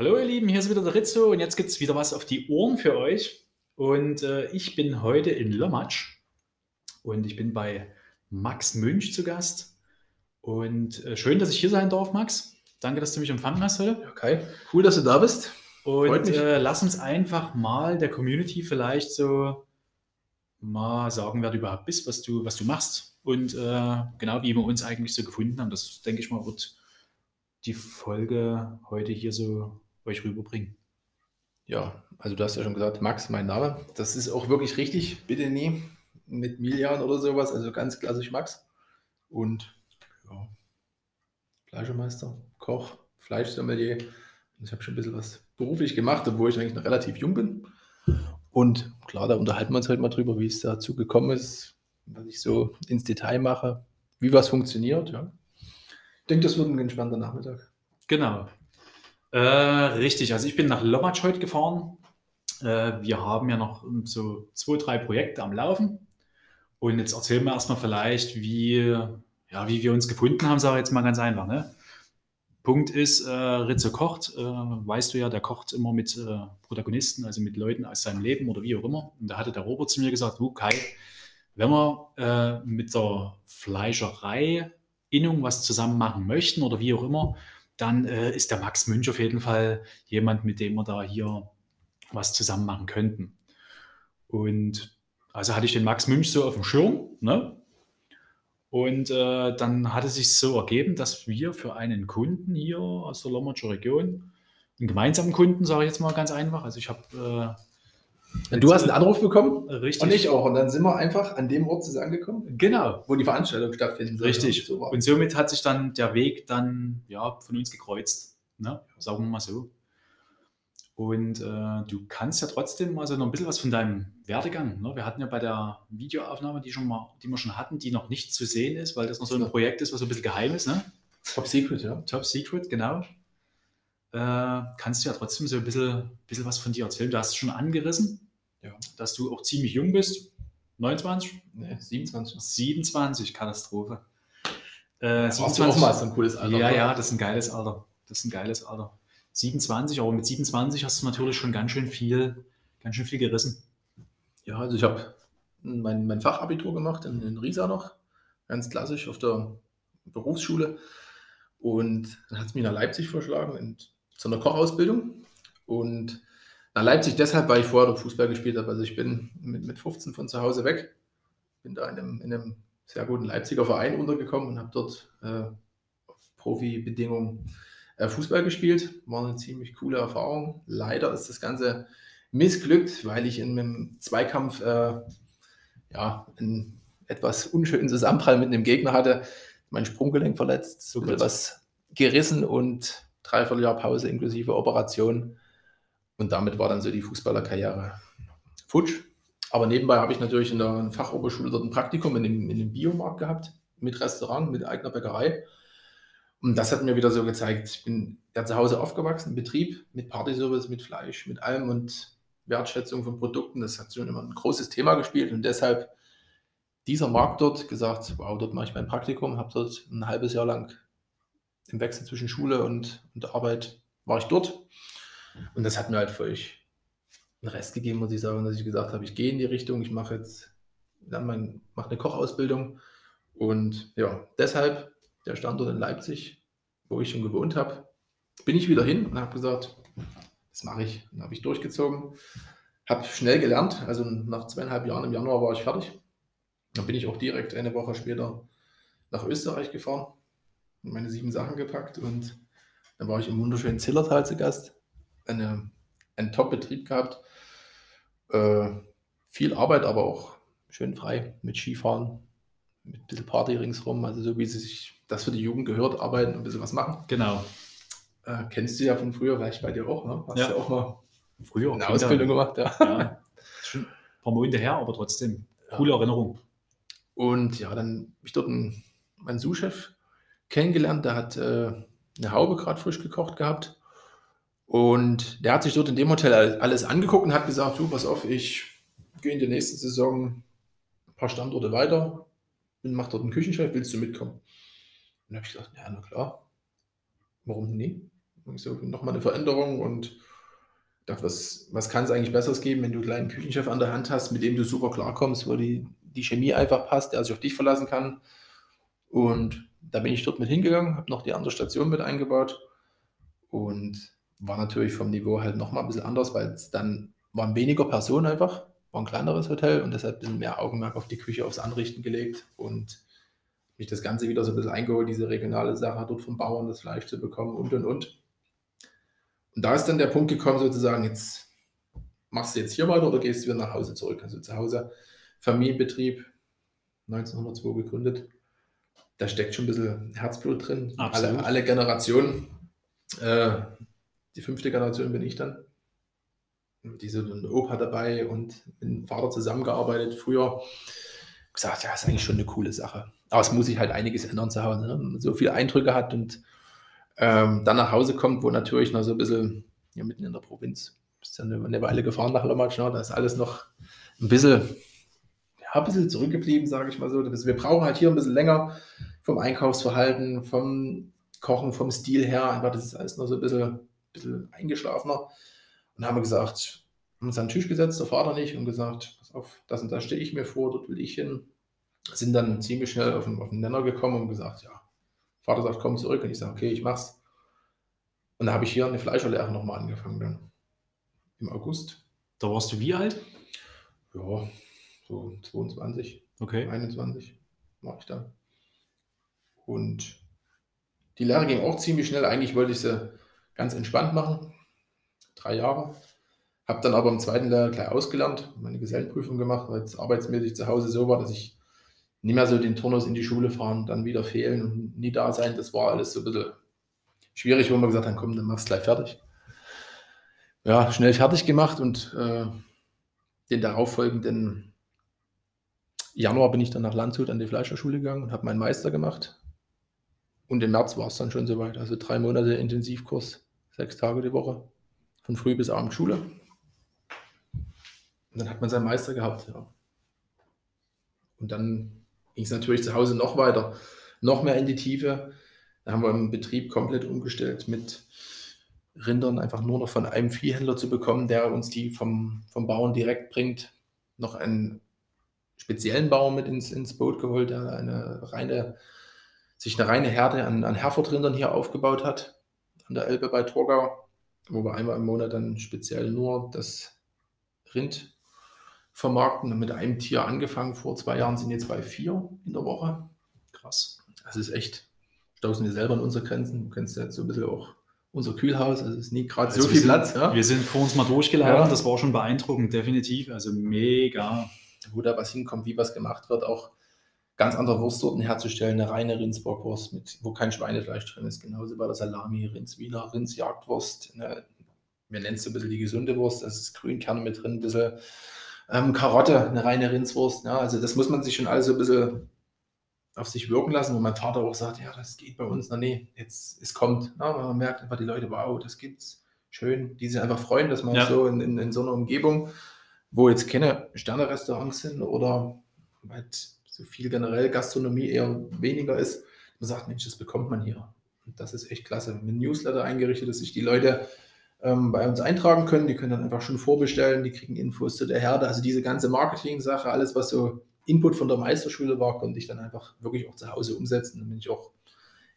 Hallo ihr Lieben, hier ist wieder der Rizzo und jetzt gibt es wieder was auf die Ohren für euch. Und äh, ich bin heute in Lommatsch und ich bin bei Max Münch zu Gast. Und äh, schön, dass ich hier sein darf, Max. Danke, dass du mich empfangen hast heute. Okay, cool, dass du da bist. Und äh, lass uns einfach mal der Community vielleicht so mal sagen, wer du überhaupt bist, was du, was du machst und äh, genau wie wir uns eigentlich so gefunden haben. Das denke ich mal wird die Folge heute hier so euch rüberbringen. Ja, also du hast ja schon gesagt, Max, mein Name. Das ist auch wirklich richtig. Bitte nie mit Milian oder sowas. Also ganz klassisch Max. Und ja, Fleischemeister, Koch, Fleischsommelier. Ich habe schon ein bisschen was beruflich gemacht, obwohl ich eigentlich noch relativ jung bin. Und klar, da unterhalten wir uns halt mal drüber, wie es dazu gekommen ist, was ich so ins Detail mache, wie was funktioniert. Ja. Ich denke, das wird ein entspannter Nachmittag. Genau. Äh, richtig, also ich bin nach Lommatsch heute gefahren. Äh, wir haben ja noch so zwei, drei Projekte am Laufen. Und jetzt erzählen wir erstmal vielleicht, wie, ja, wie wir uns gefunden haben, sage ich jetzt mal ganz einfach. Ne? Punkt ist, äh, Ritze kocht, äh, weißt du ja, der kocht immer mit äh, Protagonisten, also mit Leuten aus seinem Leben oder wie auch immer. Und da hatte der Robert zu mir gesagt, du Kai, wenn wir äh, mit der Fleischerei Innung was zusammen machen möchten oder wie auch immer, dann äh, ist der Max Münch auf jeden Fall jemand, mit dem wir da hier was zusammen machen könnten. Und also hatte ich den Max Münch so auf dem Schirm, ne? Und äh, dann hat es sich so ergeben, dass wir für einen Kunden hier aus der Lommatscher Region, einen gemeinsamen Kunden, sage ich jetzt mal ganz einfach, also ich habe äh, Du hast einen Anruf bekommen? Richtig. Und ich auch. Und dann sind wir einfach an dem Ort angekommen, Genau. wo die Veranstaltung stattfinden soll. Richtig. So. Und somit hat sich dann der Weg dann ja, von uns gekreuzt. Ne? Sagen wir mal so. Und äh, du kannst ja trotzdem also noch ein bisschen was von deinem Werdegang. Ne? Wir hatten ja bei der Videoaufnahme, die, schon mal, die wir schon hatten, die noch nicht zu sehen ist, weil das noch so ein Projekt ist, was so ein bisschen geheim ist. Ne? Top Secret, ja. Top Secret, genau. Äh, kannst du ja trotzdem so ein bisschen, bisschen was von dir erzählen. Du hast es schon angerissen, Ja. dass du auch ziemlich jung bist. 29? Nee, 27. 27, Katastrophe. Äh, Warst du auch mal so ein cooles Alter? ja, oder? ja, das ist ein geiles Alter. Das ist ein geiles Alter. 27, aber mit 27 hast du natürlich schon ganz schön viel, ganz schön viel gerissen. Ja, also ich habe mein, mein Fachabitur gemacht in, in Riesa noch, ganz klassisch auf der Berufsschule. Und dann hat es mich nach Leipzig verschlagen, in, zu einer Kochausbildung. Und nach Leipzig deshalb, weil ich vorher dort Fußball gespielt habe. Also ich bin mit, mit 15 von zu Hause weg, bin da in einem, in einem sehr guten Leipziger Verein untergekommen und habe dort äh, auf Profibedingungen äh, Fußball gespielt. War eine ziemlich coole Erfahrung. Leider ist das Ganze missglückt, weil ich in einem Zweikampf äh, ja, einen etwas unschönen Zusammenprall mit einem Gegner hatte. Mein Sprunggelenk verletzt, So so gut. was gerissen und dreiviertel Jahr Pause inklusive Operation. Und damit war dann so die Fußballerkarriere futsch. Aber nebenbei habe ich natürlich in der Fachoberschule dort ein Praktikum in dem, in dem Biomarkt gehabt, mit Restaurant, mit eigener Bäckerei. Und das hat mir wieder so gezeigt, ich bin ja zu Hause aufgewachsen, Betrieb mit Partyservice, mit Fleisch, mit allem und Wertschätzung von Produkten. Das hat schon immer ein großes Thema gespielt und deshalb dieser Markt dort gesagt, wow, dort mache ich mein Praktikum, habe dort ein halbes Jahr lang im Wechsel zwischen Schule und, und Arbeit war ich dort. Und das hat mir halt völlig einen Rest gegeben, muss ich sagen, dass ich gesagt habe, ich gehe in die Richtung, ich mache jetzt mein, mache eine Kochausbildung. Und ja, deshalb der Standort in Leipzig, wo ich schon gewohnt habe, bin ich wieder hin und habe gesagt, das mache ich. Dann habe ich durchgezogen, habe schnell gelernt, also nach zweieinhalb Jahren im Januar war ich fertig. Dann bin ich auch direkt eine Woche später nach Österreich gefahren, meine sieben Sachen gepackt und dann war ich im wunderschönen Zillertal zu Gast. Eine, einen Top-Betrieb gehabt. Äh, viel Arbeit, aber auch schön frei mit Skifahren, mit ein bisschen Party ringsrum, also so wie sie sich das für die Jugend gehört, arbeiten und ein bisschen was machen. Genau. Äh, kennst du ja von früher, vielleicht bei dir auch, ne? Hast Ja. ja auch mal Früher. eine Ausbildung gemacht, ja. Ja. Schon ein paar Monate her, aber trotzdem. Coole Erinnerung. Und ja, dann habe ich dort einen, meinen Sous-Chef kennengelernt, der hat äh, eine Haube gerade frisch gekocht gehabt. Und der hat sich dort in dem Hotel all- alles angeguckt und hat gesagt, du, pass auf, ich gehe in der nächsten Saison ein paar Standorte weiter und mache dort einen Küchenchef, willst du mitkommen? Und da habe ich gesagt, ja, na klar, warum nie? So, nochmal eine Veränderung und dachte, was, was kann es eigentlich Besseres geben, wenn du einen kleinen Küchenchef an der Hand hast, mit dem du super klarkommst, wo die, die Chemie einfach passt, der sich auf dich verlassen kann. Und da bin ich dort mit hingegangen, habe noch die andere Station mit eingebaut und war natürlich vom Niveau halt nochmal ein bisschen anders, weil es dann waren weniger Personen einfach, war ein kleineres Hotel und deshalb ein bisschen mehr Augenmerk auf die Küche, aufs Anrichten gelegt und mich das Ganze wieder so ein bisschen eingeholt, diese regionale Sache dort vom Bauern das Fleisch zu bekommen und und und. Und da ist dann der Punkt gekommen, sozusagen, jetzt machst du jetzt hier weiter oder gehst du wieder nach Hause zurück? Also zu Hause, Familienbetrieb, 1902 gegründet. Da steckt schon ein bisschen Herzblut drin. Alle, alle, Generationen. Äh, die fünfte Generation bin ich dann. Diese Opa dabei und mit dem Vater zusammengearbeitet früher. Gesagt, ja, ist eigentlich schon eine coole Sache. Aber es muss sich halt einiges ändern zu Hause. Ne? Man so viele Eindrücke hat und ähm, dann nach Hause kommt, wo natürlich noch so ein bisschen, ja, mitten in der Provinz, bist dann eine Weile gefahren nach Lommatsch, ne? da ist alles noch ein bisschen, ja, ein bisschen zurückgeblieben, sage ich mal so. Wir brauchen halt hier ein bisschen länger vom Einkaufsverhalten, vom Kochen, vom Stil her, einfach das ist alles noch so ein bisschen, bisschen eingeschlafener. Und haben wir gesagt, haben uns an den Tisch gesetzt, der Vater nicht, und gesagt, pass auf, das und das stehe ich mir vor, dort will ich hin. Sind dann ziemlich schnell auf den, auf den Nenner gekommen und gesagt, ja, Vater sagt, komm zurück. Und ich sage, okay, ich mach's. Und da habe ich hier eine Fleischerlehre nochmal angefangen dann. Im August. Da warst du wie alt? Ja, so 22. Okay. 21 war ich da. Und die Lehre ging auch ziemlich schnell. Eigentlich wollte ich sie ganz entspannt machen. Drei Jahre. Habe dann aber im zweiten Lehrjahr gleich ausgelernt, meine Gesellenprüfung gemacht, weil es arbeitsmäßig zu Hause so war, dass ich nicht mehr so den Turnus in die Schule fahren, dann wieder fehlen und nie da sein. Das war alles so ein bisschen schwierig, wo man gesagt hat, komm, dann machst du gleich fertig. Ja, schnell fertig gemacht und äh, den darauffolgenden Januar bin ich dann nach Landshut an die Fleischerschule gegangen und habe meinen Meister gemacht. Und im März war es dann schon soweit. Also drei Monate Intensivkurs, sechs Tage die Woche, von früh bis abend Schule. Und dann hat man seinen Meister gehabt. Ja. Und dann ging es natürlich zu Hause noch weiter, noch mehr in die Tiefe. Da haben wir im Betrieb komplett umgestellt mit Rindern einfach nur noch von einem Viehhändler zu bekommen, der uns die vom, vom Bauern direkt bringt. Noch einen speziellen Bauern mit ins, ins Boot geholt, der eine reine, sich eine reine Herde an, an Herfordrindern hier aufgebaut hat, an der Elbe bei Torgau, wo wir einmal im Monat dann speziell nur das Rind vermarkten. Mit einem Tier angefangen vor zwei Jahren, sind jetzt bei vier in der Woche. Krass. Das ist echt, stoßen wir selber an unsere Grenzen. Du kennst ja jetzt so ein bisschen auch unser Kühlhaus. Also es ist nie gerade also so viel sind, Platz. Ja. Wir sind vor uns mal durchgelaufen. Ja. Das war schon beeindruckend, definitiv. Also mega. Wo da was hinkommt, wie was gemacht wird, auch ganz andere Wurstsorten herzustellen, eine reine Rindsbockwurst, mit, wo kein Schweinefleisch drin ist, genauso bei der Salami, Rindswiener, Rindsjagdwurst, eine, wir nennen es so ein bisschen die gesunde Wurst, da ist Grünkerne mit drin, ein bisschen ähm, Karotte, eine reine Rindswurst. Ja, also das muss man sich schon alles so ein bisschen auf sich wirken lassen, wo mein Vater auch sagt, ja, das geht bei uns, na nee, jetzt, es kommt. Ja, man merkt einfach die Leute, wow, das gibt's. Schön, die sich einfach freuen, dass man ja. so in, in, in, so einer Umgebung, wo jetzt keine Sterne-Restaurants sind oder halt so viel generell Gastronomie eher weniger ist, man sagt, Mensch, das bekommt man hier. Und das ist echt klasse. Mit Newsletter eingerichtet, dass sich die Leute ähm, bei uns eintragen können. Die können dann einfach schon vorbestellen, die kriegen Infos zu der Herde. Also diese ganze Marketing-Sache, alles, was so Input von der Meisterschule war, konnte ich dann einfach wirklich auch zu Hause umsetzen. Dann bin ich auch,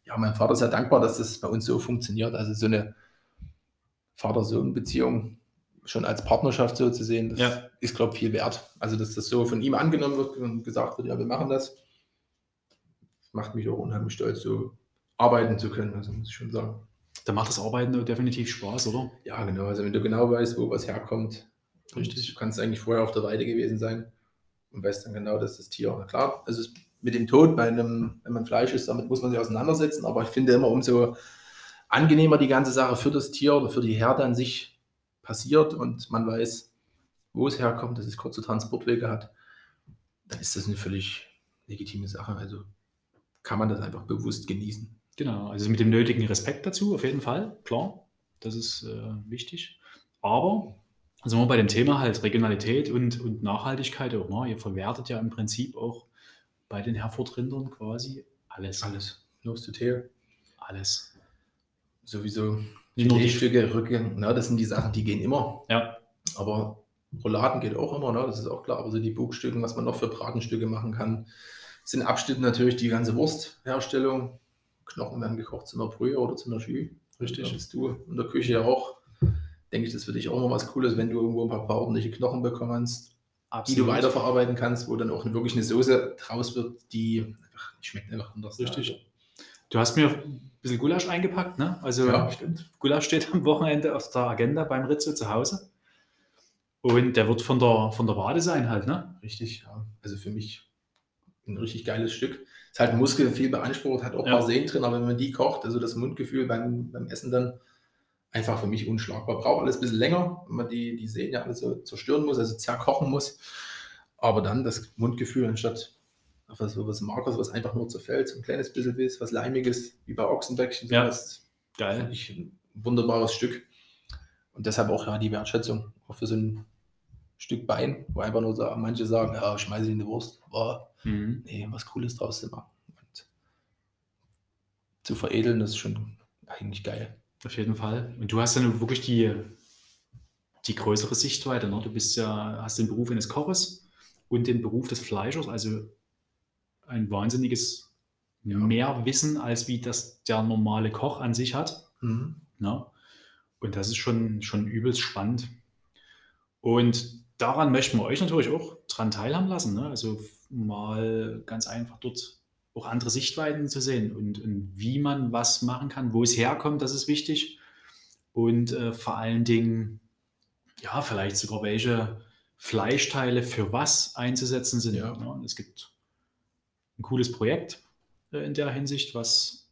ja, meinem Vater sehr dankbar, dass das bei uns so funktioniert. Also so eine Vater-Sohn-Beziehung schon als Partnerschaft so zu sehen, das ja. ist, glaube ich, viel wert. Also, dass das so von ihm angenommen wird und gesagt wird, ja, wir machen das, macht mich auch unheimlich stolz, so arbeiten zu können, also muss ich schon sagen. Da macht das Arbeiten definitiv Spaß, oder? Ja, genau. Also wenn du genau weißt, wo was herkommt, Richtig. du kannst eigentlich vorher auf der Weide gewesen sein und weißt dann genau, dass das Tier, na klar, also mit dem Tod bei einem, wenn man Fleisch isst, damit muss man sich auseinandersetzen, aber ich finde immer umso angenehmer die ganze Sache für das Tier oder für die Herde an sich passiert und man weiß, wo es herkommt, dass es kurze Transportwege hat, dann ist das eine völlig legitime Sache. Also kann man das einfach bewusst genießen. Genau, also mit dem nötigen Respekt dazu, auf jeden Fall, klar, das ist äh, wichtig. Aber also wir bei dem Thema halt Regionalität und, und Nachhaltigkeit auch, ne? ihr verwertet ja im Prinzip auch bei den Herford-Rindern quasi alles. Alles. Nose to tail. Alles. Sowieso Filetstücke, Rücken, ne, das sind die Sachen, die gehen immer. Ja. Aber Rouladen geht auch immer, ne, das ist auch klar. Aber so die Bugstücken, was man noch für Bratenstücke machen kann, sind Abschnitte natürlich die ganze Wurstherstellung. Knochen werden gekocht zu einer Brühe oder zu einer Schü. Richtig. Da bist du in der Küche ja auch. Denke ich, das für dich auch noch was Cooles, wenn du irgendwo ein paar, paar ordentliche Knochen bekommst, die du Absolut. weiterverarbeiten kannst, wo dann auch wirklich eine Soße draus wird, die schmeckt einfach anders. Richtig. Du hast mir ein bisschen Gulasch eingepackt, ne? Also Ja, stimmt. Gulasch steht am Wochenende auf der Agenda beim Rizzo zu Hause. Und der wird von der, von der Wade sein halt, ne? Richtig, ja. Also für mich ein richtig geiles Stück. Ist halt ein Muskel viel beansprucht, hat auch ein Ja. paar Sehnen drin, aber wenn man die kocht, also das Mundgefühl beim, beim Essen dann einfach für mich unschlagbar. Braucht alles ein bisschen länger, wenn man die, die Sehnen ja alles so zerstören muss, also zerkochen muss. Aber dann das Mundgefühl anstatt auf was, was Markers, was einfach nur zerfällt, so ein kleines bisschen was, was Leimiges, wie bei Ochsenbäckchen, Ja. sowas. Geil. Ich ein wunderbares Stück. Und deshalb auch ja die Wertschätzung, auch für so ein Stück Bein, wo einfach nur so, manche sagen, ja, schmeiße ich in die Wurst. Aber Mhm. nee, was Cooles draus zu machen. Und zu veredeln, das ist schon eigentlich geil. Auf jeden Fall. Und du hast ja nun wirklich die, die größere Sichtweite. Ne? Du bist ja, hast den Beruf eines Koches und den Beruf des Fleischers, also ein wahnsinniges Ja. Mehrwissen, als wie das der normale Koch an sich hat. Mhm. Ne? Und das ist schon, schon übelst spannend. Und daran möchten wir euch natürlich auch dran teilhaben lassen. Ne? Also mal ganz einfach dort auch andere Sichtweiten zu sehen und, und wie man was machen kann, wo es herkommt, das ist wichtig. Und äh, vor allen Dingen, ja, vielleicht sogar welche Fleischteile für was einzusetzen sind. Ja. Ne? Es gibt ein cooles Projekt äh, in der Hinsicht, was,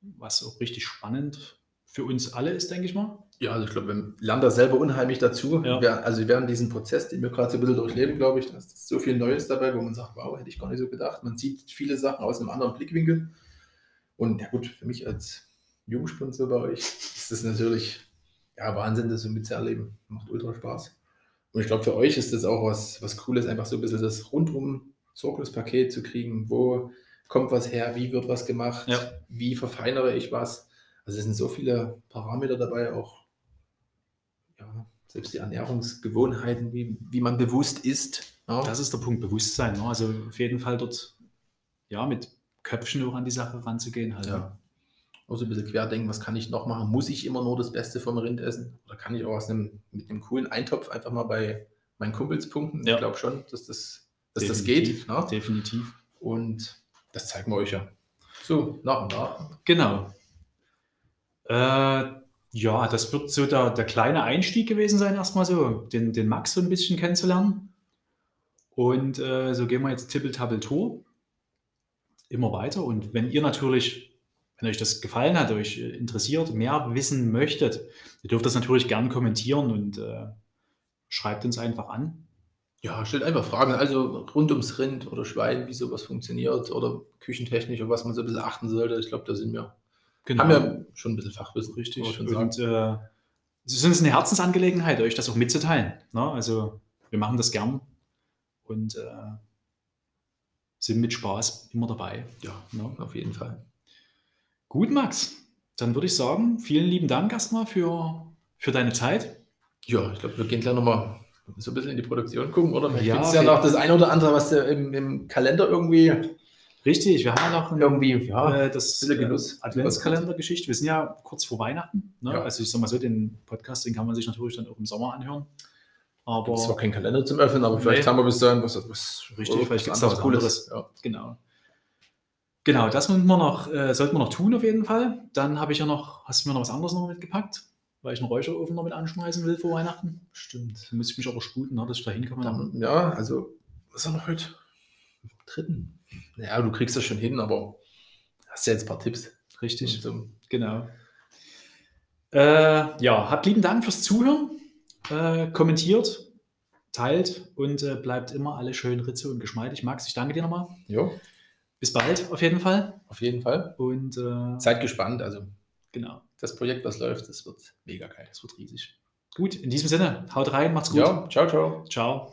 was auch richtig spannend für uns alle ist, denke ich mal. Ja, also ich glaube, wir lernen da selber unheimlich dazu. Ja. Wir, also während diesen Prozess, den wir gerade so ein bisschen durchleben, glaube ich, da ist so viel Neues dabei, wo man sagt, wow, hätte ich gar nicht so gedacht. Man sieht viele Sachen aus einem anderen Blickwinkel. Und ja gut, für mich als Jungsponsor bei euch ist das natürlich ja, Wahnsinn, das so mitzuerleben. Macht ultra Spaß. Und ich glaube, für euch ist das auch was, was Cooles, einfach so ein bisschen das rundum Sorglos-Paket zu kriegen. Wo kommt was her? Wie wird was gemacht? Ja. Wie verfeinere ich was? Also es sind so viele Parameter dabei, auch ja, selbst die Ernährungsgewohnheiten, wie, wie man bewusst isst. Ja. Das ist der Punkt Bewusstsein. Ne? Also auf jeden Fall dort ja mit Köpfchen auch an die Sache ranzugehen. Halt. Ja. Auch so ein bisschen querdenken, was kann ich noch machen? Muss ich immer nur das Beste vom Rind essen? Oder kann ich auch aus einem, mit einem coolen Eintopf einfach mal bei meinen Kumpels punkten? Ich glaube schon, dass das, dass das Definitiv, geht. Ne? Definitiv. Und das zeigen wir euch ja. So, nach und nach. Genau. Äh, ja, das wird so der, der kleine Einstieg gewesen sein, erstmal so, den, den Max so ein bisschen kennenzulernen. Und äh, so gehen wir jetzt Tippel-Tappel-Tour immer weiter. Und wenn ihr natürlich, wenn euch das gefallen hat, euch interessiert, mehr wissen möchtet, ihr dürft das natürlich gern kommentieren und äh, schreibt uns einfach an. Ja, stellt einfach Fragen. Also rund ums Rind oder Schwein, wie sowas funktioniert oder küchentechnisch, auf was man so ein bisschen achten sollte. Ich glaube, da sind wir, Genau. haben wir schon ein bisschen Fachwissen. Richtig. sagen. Und äh, es ist uns eine Herzensangelegenheit, euch das auch mitzuteilen. Ne? Also wir machen das gern und äh, sind mit Spaß immer dabei. Ja, Ne? auf jeden Fall. Gut, Max. Dann würde ich sagen, vielen lieben Dank erstmal für, für deine Zeit. Ja, ich glaube, wir gehen gleich nochmal so ein bisschen in die Produktion gucken, oder? Vielleicht Ja, gibt es ja noch das eine oder andere, was du im, im Kalender irgendwie, Richtig, wir haben ja noch ein, irgendwie, ja, äh, das Genuss. äh, Adventskalender-Geschichte. Wir sind ja kurz vor Weihnachten. Ne? Ja. Also ich sag mal so, den Podcast, den kann man sich natürlich dann auch im Sommer anhören. Aber Es war kein Kalender zum Öffnen, aber vielleicht Nee. haben wir bis dahin was, was Richtig, vielleicht gibt's anderes da was anderes. Ja. Genau. Genau, das müssen wir noch, äh, sollten wir noch tun auf jeden Fall. Dann habe ich ja noch, hast du mir noch was anderes noch mitgepackt? Weil ich einen Räucherofen noch mit anschmeißen will vor Weihnachten. Stimmt. Da müsste ich mich aber sputen, ne, dass ich da hinkomme. Dann, ja, also, was haben wir heute? Dritten. Ja, du kriegst das schon hin, aber hast ja jetzt ein paar Tipps. Richtig, So, genau. Äh, ja, habt lieben Dank fürs Zuhören. Äh, kommentiert, teilt und äh, bleibt immer alle schön ritze und geschmeidig. Max, ich danke dir nochmal. ja, Bis bald auf jeden Fall. auf jeden Fall. Und äh, Seid gespannt. Also, genau, das Projekt, was läuft, das wird mega geil. das wird riesig. Gut, in diesem Sinne, haut rein, macht's gut. Ja, ciao, ciao. Ciao.